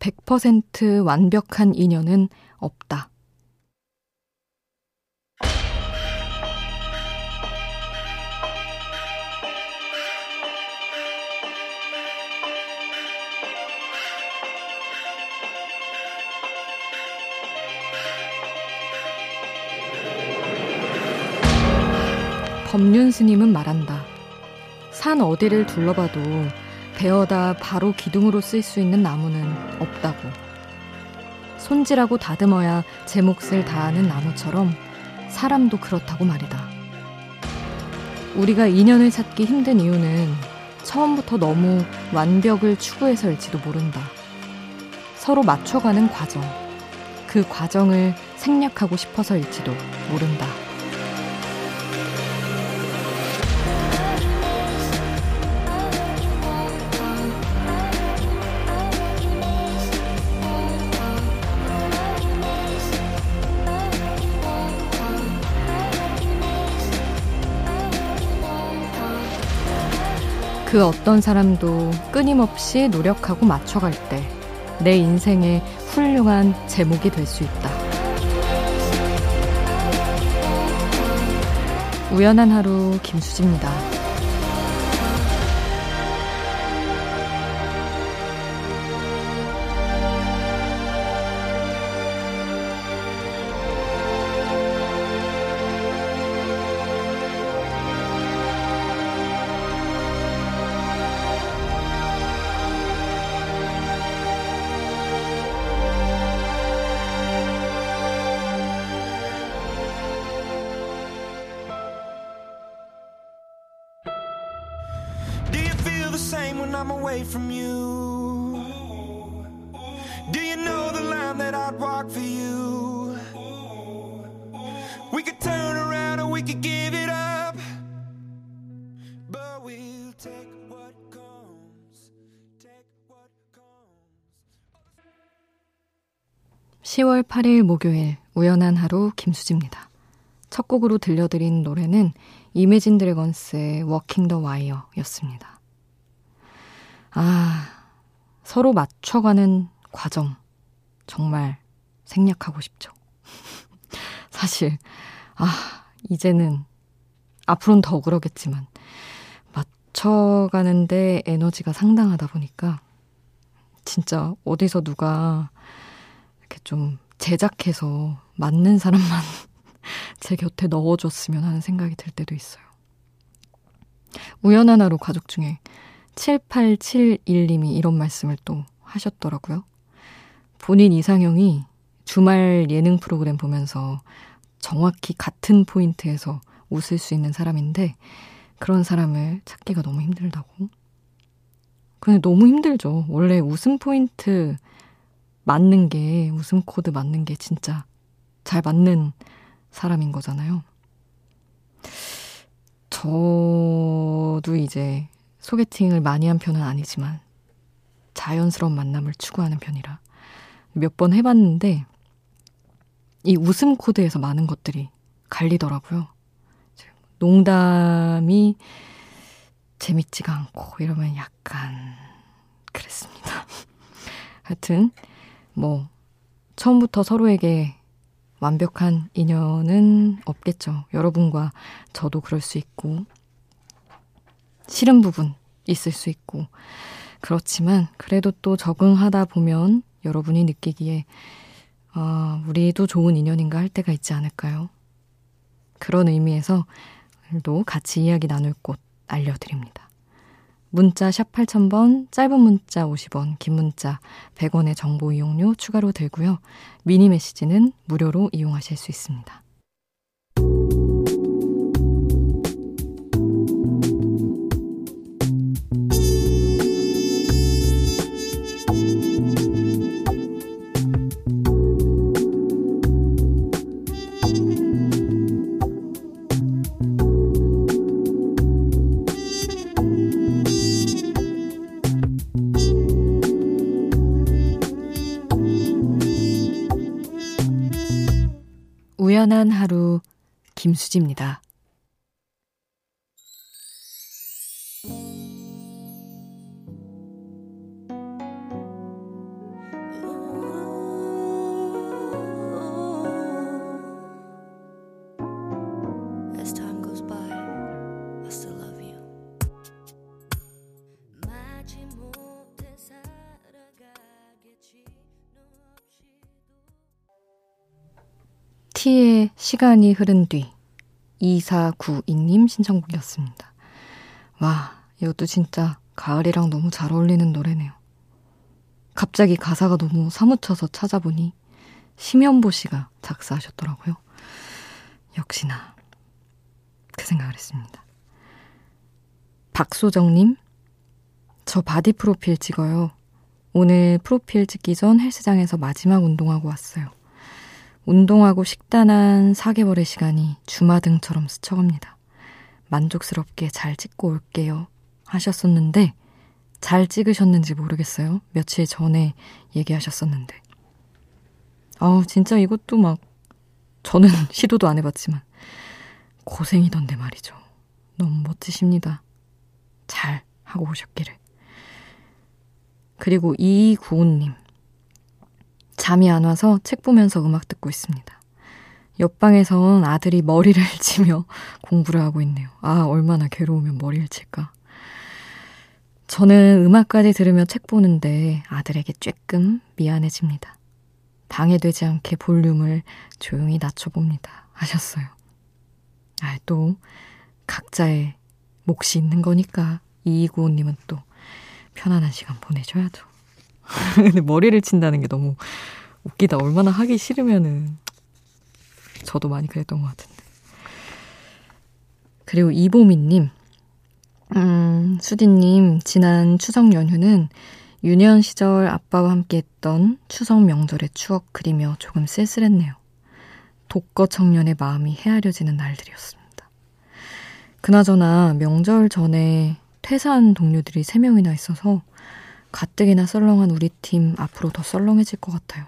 100% 완벽한 인연은 없다. 법륜 스님은 말한다. 산 어디를 둘러봐도 베어다 바로 기둥으로 쓸 수 있는 나무는 없다고. 손질하고 다듬어야 제 몫을 다하는 나무처럼 사람도 그렇다고 말이다. 우리가 인연을 찾기 힘든 이유는 처음부터 너무 완벽을 추구해서일지도 모른다. 서로 맞춰가는 과정. 그 과정을 생략하고 싶어서일지도 모른다. 그 어떤 사람도 끊임없이 노력하고 맞춰갈 때 내 인생의 훌륭한 제목이 될 수 있다. 우연한 하루 김수지입니다. 10월 8일 목요일 우연한 하루 김수지입니다. 첫 곡으로 들려드린 노래는 Imagine Dragons의 Walking the Wire였습니다. 아, 서로 맞춰가는 과정 정말 생략하고 싶죠. 사실 아, 이제는 앞으로는 더 그러겠지만 맞춰가는데 에너지가 상당하다 보니까 진짜 어디서 누가 이렇게 좀 제작해서 맞는 사람만 제 곁에 넣어줬으면 하는 생각이 들 때도 있어요. 우연한 하루 가족 중에 7871님이 이런 말씀을 또 하셨더라고요. 본인 이상형이 주말 예능 프로그램 보면서 정확히 같은 포인트에서 웃을 수 있는 사람인데 그런 사람을 찾기가 너무 힘들다고. 근데 너무 힘들죠. 원래 웃음 포인트 맞는 게, 웃음 코드 맞는 게 진짜 잘 맞는 사람인 거잖아요. 저도 이제 소개팅을 많이 한 편은 아니지만 자연스러운 만남을 추구하는 편이라 몇 번 해봤는데 이 웃음 코드에서 많은 것들이 갈리더라고요. 농담이 재밌지가 않고 이러면 약간 그랬습니다. 하여튼 뭐 처음부터 서로에게 완벽한 인연은 없겠죠. 여러분과 저도 그럴 수 있고 싫은 부분 있을 수 있고 그렇지만 그래도 또 적응하다 보면 여러분이 느끼기에 아, 우리도 좋은 인연인가 할 때가 있지 않을까요? 그런 의미에서 오늘도 같이 이야기 나눌 곳 알려드립니다. 문자 샵 8000번, 짧은 문자 50원, 긴 문자 100원의 정보 이용료 추가로 들고요. 미니 메시지는 무료로 이용하실 수 있습니다. 우연한 하루 김수지입니다. T의 시간이 흐른 뒤 2492님 신청곡이었습니다. 와, 이것도 진짜 가을이랑 너무 잘 어울리는 노래네요. 갑자기 가사가 너무 사무쳐서 찾아보니 심현보 씨가 작사하셨더라고요. 역시나 그 생각을 했습니다. 박소정님, 저 바디 프로필 찍어요. 오늘 프로필 찍기 전 헬스장에서 마지막 운동하고 왔어요. 운동하고 식단 한 4개월의 시간이 주마등처럼 스쳐갑니다. 만족스럽게 잘 찍고 올게요. 하셨었는데, 잘 찍으셨는지 모르겠어요. 며칠 전에 얘기하셨었는데. 아우, 진짜 이것도 막, 저는 시도도 안 해봤지만, 고생이던데 말이죠. 너무 멋지십니다. 잘 하고 오셨기를. 그리고 이구호님. 잠이 안 와서 책 보면서 음악 듣고 있습니다. 옆방에선 아들이 머리를 치며 공부를 하고 있네요. 아, 얼마나 괴로우면 머리를 칠까. 저는 음악까지 들으며 책 보는데 아들에게 쬐끔 미안해집니다. 방해되지 않게 볼륨을 조용히 낮춰봅니다. 하셨어요. 아, 또, 각자의 몫이 있는 거니까, 이구호님은 또 편안한 시간 보내줘야죠. 근데 머리를 친다는 게 너무 웃기다. 얼마나 하기 싫으면은, 저도 많이 그랬던 것 같은데. 그리고 이보미님, 음, 수디님, 지난 추석 연휴는 유년 시절 아빠와 함께 했던 추석 명절의 추억 그리며 조금 쓸쓸했네요. 독거 청년의 마음이 헤아려지는 날들이었습니다. 그나저나 명절 전에 퇴사한 동료들이 3명이나 있어서 가뜩이나 썰렁한 우리 팀 앞으로 더 썰렁해질 것 같아요.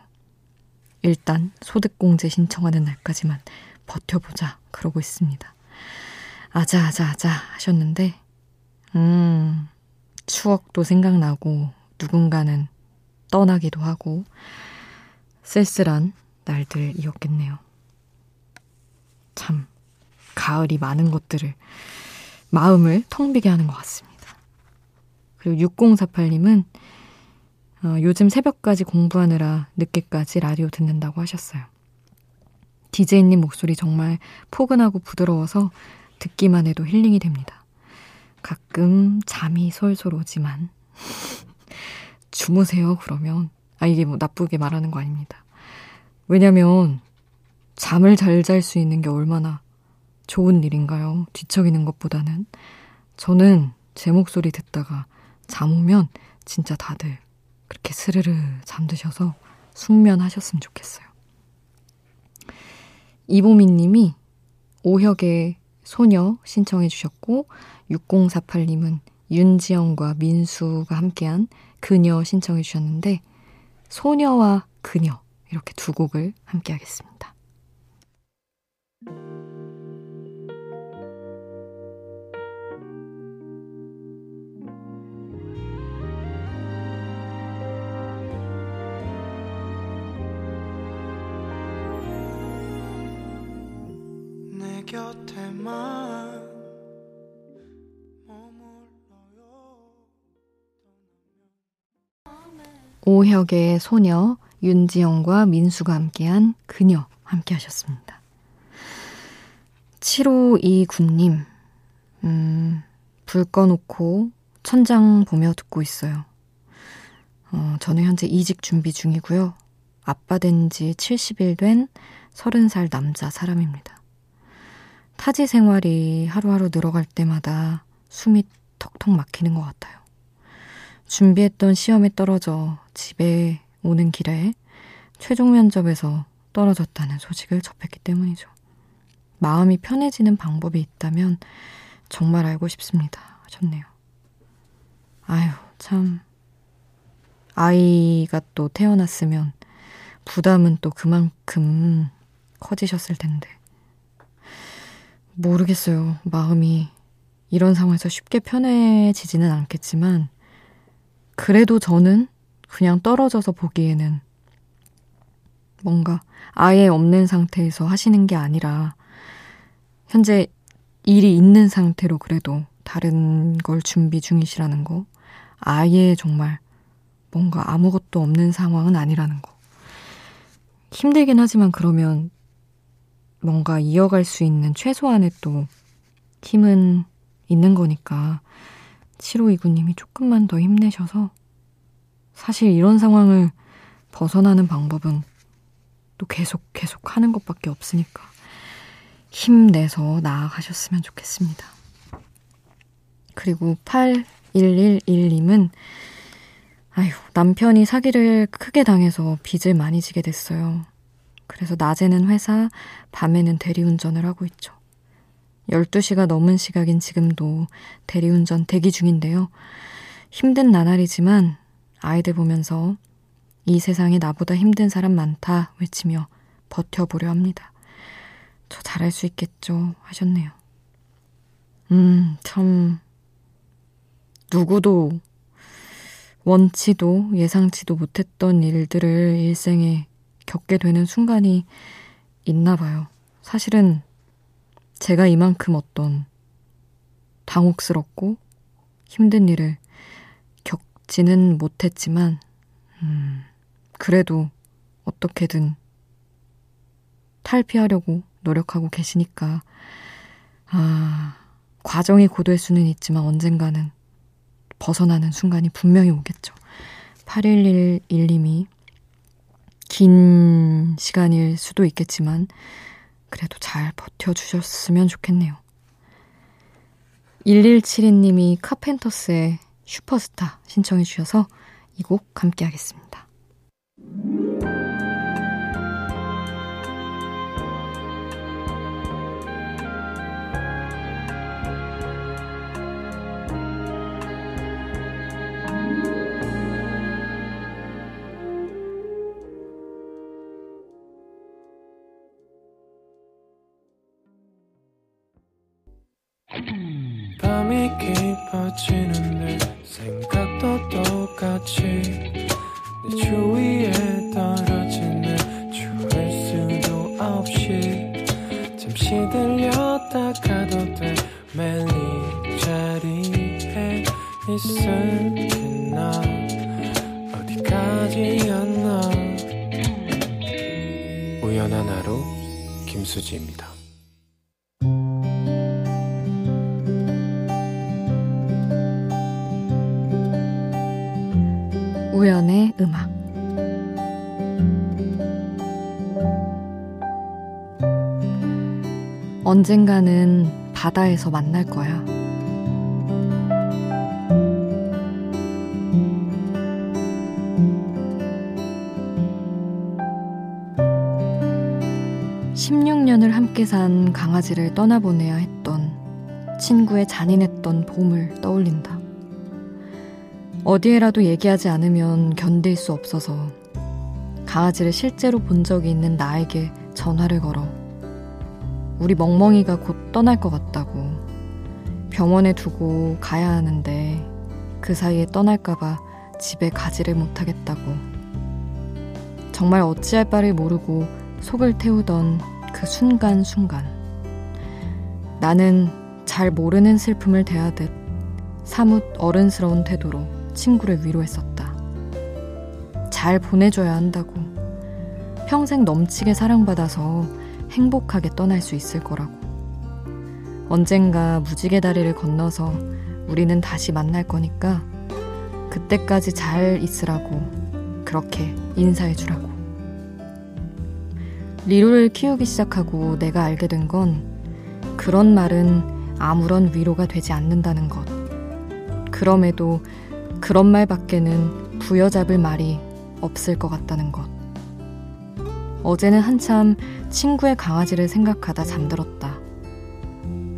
일단 소득공제 신청하는 날까지만 버텨보자 그러고 있습니다. 아자 아자 아자 하셨는데 음 추억도 생각나고 누군가는 떠나기도 하고 쓸쓸한 날들이었겠네요. 참 가을이 많은 것들을 마음을 텅 비게 하는 것 같습니다. 그리고 6048님은 어, 요즘 새벽까지 공부하느라 늦게까지 라디오 듣는다고 하셨어요. 디제이님 목소리 정말 포근하고 부드러워서 듣기만 해도 힐링이 됩니다. 가끔 잠이 솔솔 오지만 주무세요 그러면 아 이게 뭐 나쁘게 말하는 거 아닙니다. 왜냐면 잠을 잘 잘 수 있는 게 얼마나 좋은 일인가요? 뒤척이는 것보다는 저는 제 목소리 듣다가 잠 오면 진짜 다들 그렇게 스르르 잠드셔서 숙면하셨으면 좋겠어요. 이보미 님이 오혁의 소녀 신청해 주셨고 6048님은 윤지영과 민수가 함께한 그녀 신청해 주셨는데 소녀와 그녀 이렇게 두 곡을 함께 하겠습니다. 오혁의 소녀, 윤지영과 민수가 함께한 그녀 함께 하셨습니다. 7529님, 음, 불 꺼놓고 천장 보며 듣고 있어요. 어, 저는 현재 이직 준비 중이고요. 아빠 된 지 70일 된 30살 남자 사람입니다. 타지 생활이 하루하루 늘어갈 때마다 숨이 턱턱 막히는 것 같아요. 준비했던 시험에 떨어져 집에 오는 길에 최종 면접에서 떨어졌다는 소식을 접했기 때문이죠. 마음이 편해지는 방법이 있다면 정말 알고 싶습니다. 하셨네요. 아유, 참. 아이가 또 태어났으면 부담은 또 그만큼 커지셨을 텐데. 모르겠어요. 마음이 이런 상황에서 쉽게 편해지지는 않겠지만, 그래도 저는 그냥 떨어져서 보기에는 뭔가 아예 없는 상태에서 하시는 게 아니라, 현재 일이 있는 상태로 그래도 다른 걸 준비 중이시라는 거, 아예 정말 뭔가 아무것도 없는 상황은 아니라는 거. 힘들긴 하지만 그러면 뭔가 이어갈 수 있는 최소한의 또 힘은 있는 거니까 7529님이 조금만 더 힘내셔서 사실 이런 상황을 벗어나는 방법은 또 계속 계속 하는 것밖에 없으니까 힘내서 나아가셨으면 좋겠습니다. 그리고 8111님은 아휴, 남편이 사기를 크게 당해서 빚을 많이 지게 됐어요. 그래서 낮에는 회사, 밤에는 대리운전을 하고 있죠. 12시가 넘은 시각인 지금도 대리운전 대기 중인데요. 힘든 나날이지만 아이들 보면서 이 세상에 나보다 힘든 사람 많다 외치며 버텨보려 합니다. 저 잘할 수 있겠죠 하셨네요. 음, 참, 누구도 원치도 예상치도 못했던 일들을 일생에 겪게 되는 순간이 있나 봐요. 사실은 제가 이만큼 어떤 당혹스럽고 힘든 일을 겪지는 못했지만, 음, 그래도 어떻게든 탈피하려고 노력하고 계시니까, 아, 과정이 고될 수는 있지만 언젠가는 벗어나는 순간이 분명히 오겠죠. 8111님이 긴 시간일 수도 있겠지만 그래도 잘 버텨주셨으면 좋겠네요. 1172님이 카펜터스의 슈퍼스타 신청해 주셔서 이 곡 함께 하겠습니다. 밤이 깊어지는 언젠가는 바다에서 만날 거야. (16년을) 함께 산 강아지를 떠나보내야 했던 친구의 잔인했던 봄을 떠올린다. 어디에라도 얘기하지 않으면 견딜 수 없어서 강아지를 실제로 본 적이 있는 나에게 전화를 걸어 우리 멍멍이가 곧 떠날 것 같다고 병원에 두고 가야 하는데 그 사이에 떠날까봐 집에 가지를 못하겠다고 정말 어찌할 바를 모르고 속을 태우던 그 순간순간 나는 잘 모르는 슬픔을 대하듯 사뭇 어른스러운 태도로 친구를 위로했었다. 잘 보내줘야 한다고. 평생 넘치게 사랑받아서 행복하게 떠날 수 있을 거라고. 언젠가 무지개 다리를 건너서 우리는 다시 만날 거니까 그때까지 잘 있으라고 그렇게 인사해 주라고. 리루를 키우기 시작하고 내가 알게 된 건 그런 말은 아무런 위로가 되지 않는다는 것. 그럼에도 그런 말밖에는 부여잡을 말이 없을 것 같다는 것. 어제는 한참 친구의 강아지를 생각하다 잠들었다.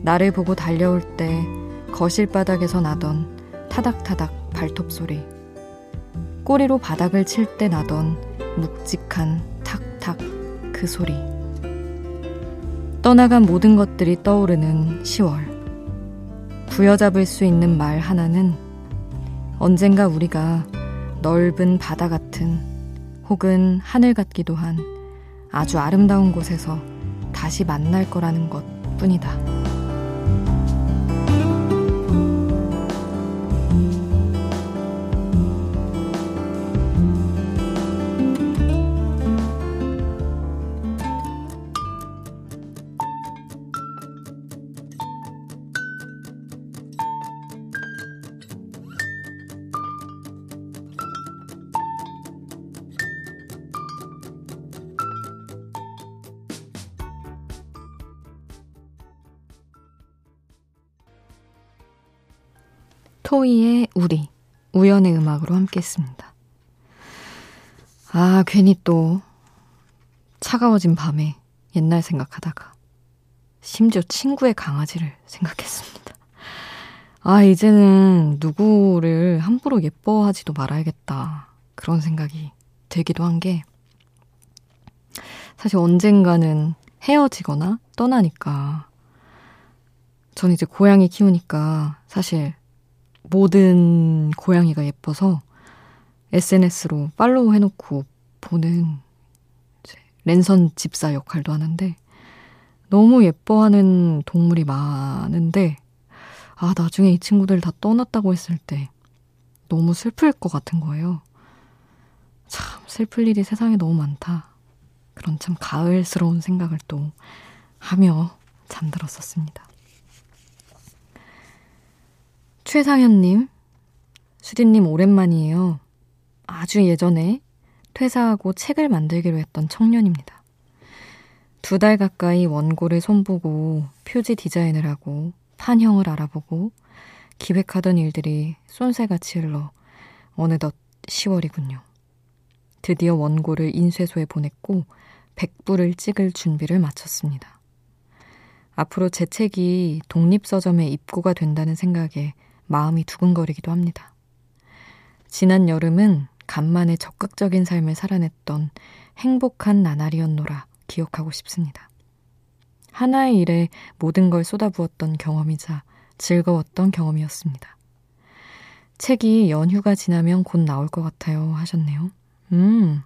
나를 보고 달려올 때 거실 바닥에서 나던 타닥타닥 발톱 소리. 꼬리로 바닥을 칠 때 나던 묵직한 탁탁 그 소리. 떠나간 모든 것들이 떠오르는 10월. 부여잡을 수 있는 말 하나는 언젠가 우리가 넓은 바다 같은 혹은 하늘 같기도 한 아주 아름다운 곳에서 다시 만날 거라는 것 뿐이다. 토이의 우리, 우연의 음악으로 함께 했습니다. 아, 괜히 또 차가워진 밤에 옛날 생각하다가 심지어 친구의 강아지를 생각했습니다. 아, 이제는 누구를 함부로 예뻐하지도 말아야겠다. 그런 생각이 들기도 한 게, 사실 언젠가는 헤어지거나 떠나니까, 전 이제 고양이 키우니까 사실 모든 고양이가 예뻐서 SNS로 팔로우 해놓고 보는 랜선 집사 역할도 하는데, 너무 예뻐하는 동물이 많은데, 아, 나중에 이 친구들 다 떠났다고 했을 때 너무 슬플 것 같은 거예요. 참, 슬플 일이 세상에 너무 많다. 그런 참 가을스러운 생각을 또 하며 잠들었었습니다. 최상현님, 수디님 오랜만이에요. 아주 예전에 퇴사하고 책을 만들기로 했던 청년입니다. 두 달 가까이 원고를 손보고 표지 디자인을 하고 판형을 알아보고 기획하던 일들이 쏜새같이 흘러 어느덧 10월이군요. 드디어 원고를 인쇄소에 보냈고 100부를 찍을 준비를 마쳤습니다. 앞으로 제 책이 독립서점에 입고가 된다는 생각에 마음이 두근거리기도 합니다. 지난 여름은 간만에 적극적인 삶을 살아냈던 행복한 나날이었노라 기억하고 싶습니다. 하나의 일에 모든 걸 쏟아부었던 경험이자 즐거웠던 경험이었습니다. 책이 연휴가 지나면 곧 나올 것 같아요 하셨네요. 음,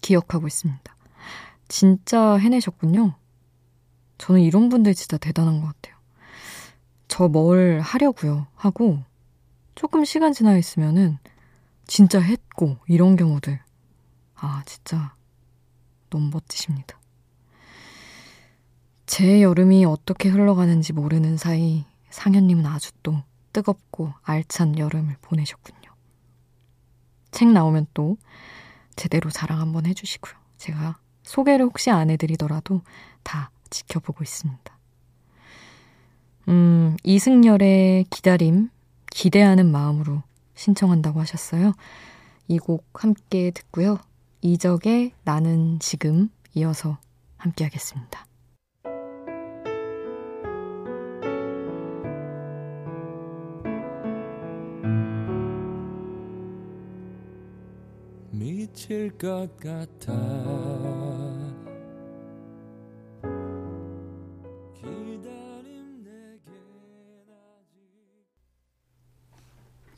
기억하고 있습니다. 진짜 해내셨군요. 저는 이런 분들 진짜 대단한 것 같아요. 저 뭘 하려고요 하고 조금 시간 지나 있으면은 진짜 했고 이런 경우들 아 진짜 너무 멋지십니다. 제 여름이 어떻게 흘러가는지 모르는 사이 상현님은 아주 또 뜨겁고 알찬 여름을 보내셨군요. 책 나오면 또 제대로 자랑 한번 해주시고요. 제가 소개를 혹시 안 해드리더라도 다 지켜보고 있습니다. 음, 이승열의 기다림, 기대하는 마음으로 신청한다고 하셨어요. 이 곡 함께 듣고요. 이적의 나는 지금 이어서 함께 하겠습니다. 미칠 것 같아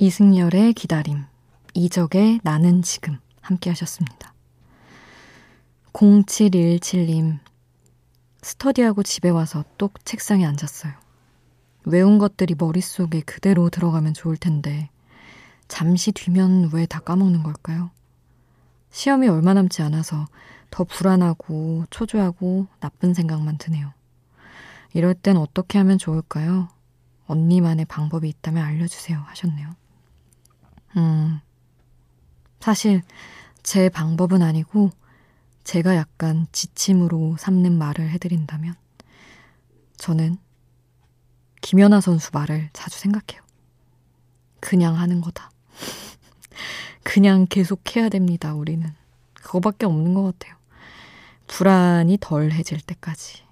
이승열의 기다림, 이적의 나는 지금 함께 하셨습니다. 0717님, 스터디하고 집에 와서 똑 책상에 앉았어요. 외운 것들이 머릿속에 그대로 들어가면 좋을 텐데, 잠시 뒤면 왜 다 까먹는 걸까요? 시험이 얼마 남지 않아서 더 불안하고 초조하고 나쁜 생각만 드네요. 이럴 땐 어떻게 하면 좋을까요? 언니만의 방법이 있다면 알려주세요 하셨네요. 음, 사실 제 방법은 아니고 제가 약간 지침으로 삼는 말을 해드린다면 저는 김연아 선수 말을 자주 생각해요. 그냥 하는 거다. 그냥 계속 해야 됩니다, 우리는. 그거밖에 없는 것 같아요. 불안이 덜해질 때까지.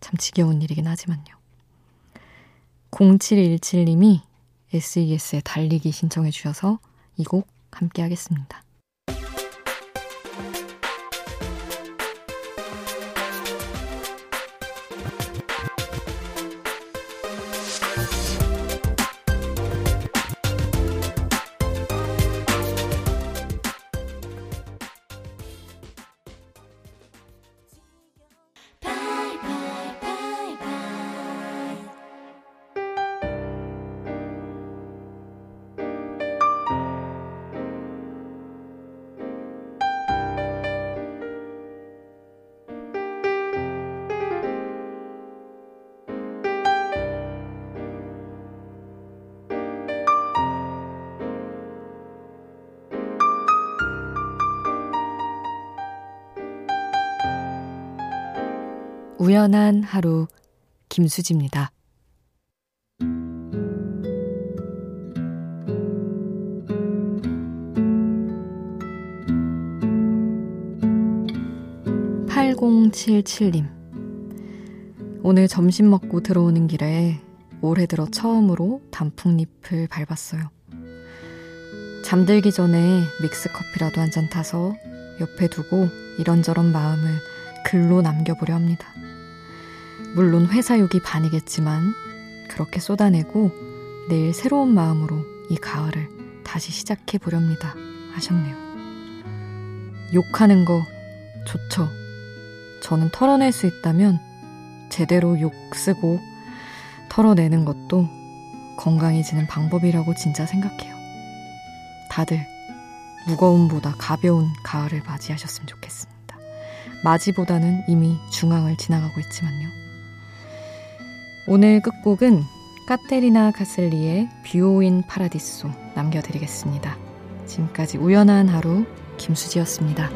참 지겨운 일이긴 하지만요. 0717님이 SES의 달리기 신청해 주셔서 이 곡 함께 하겠습니다. 우연한 하루 김수지입니다. 8077님 오늘 점심 먹고 들어오는 길에 올해 들어 처음으로 단풍잎을 밟았어요. 잠들기 전에 믹스커피라도 한 잔 타서 옆에 두고 이런저런 마음을 글로 남겨보려 합니다. 물론 회사욕이 반이겠지만 그렇게 쏟아내고 내일 새로운 마음으로 이 가을을 다시 시작해 보렵니다. 하셨네요. 욕하는 거 좋죠. 저는 털어낼 수 있다면 제대로 욕 쓰고 털어내는 것도 건강해지는 방법이라고 진짜 생각해요. 다들 무거움보다 가벼운 가을을 맞이하셨으면 좋겠습니다. 맞이보다는 이미 중앙을 지나가고 있지만요. 오늘 끝곡은 카테리나 카슬리의 뷰인 파라디소 남겨드리겠습니다. 지금까지 우연한 하루 김수지였습니다.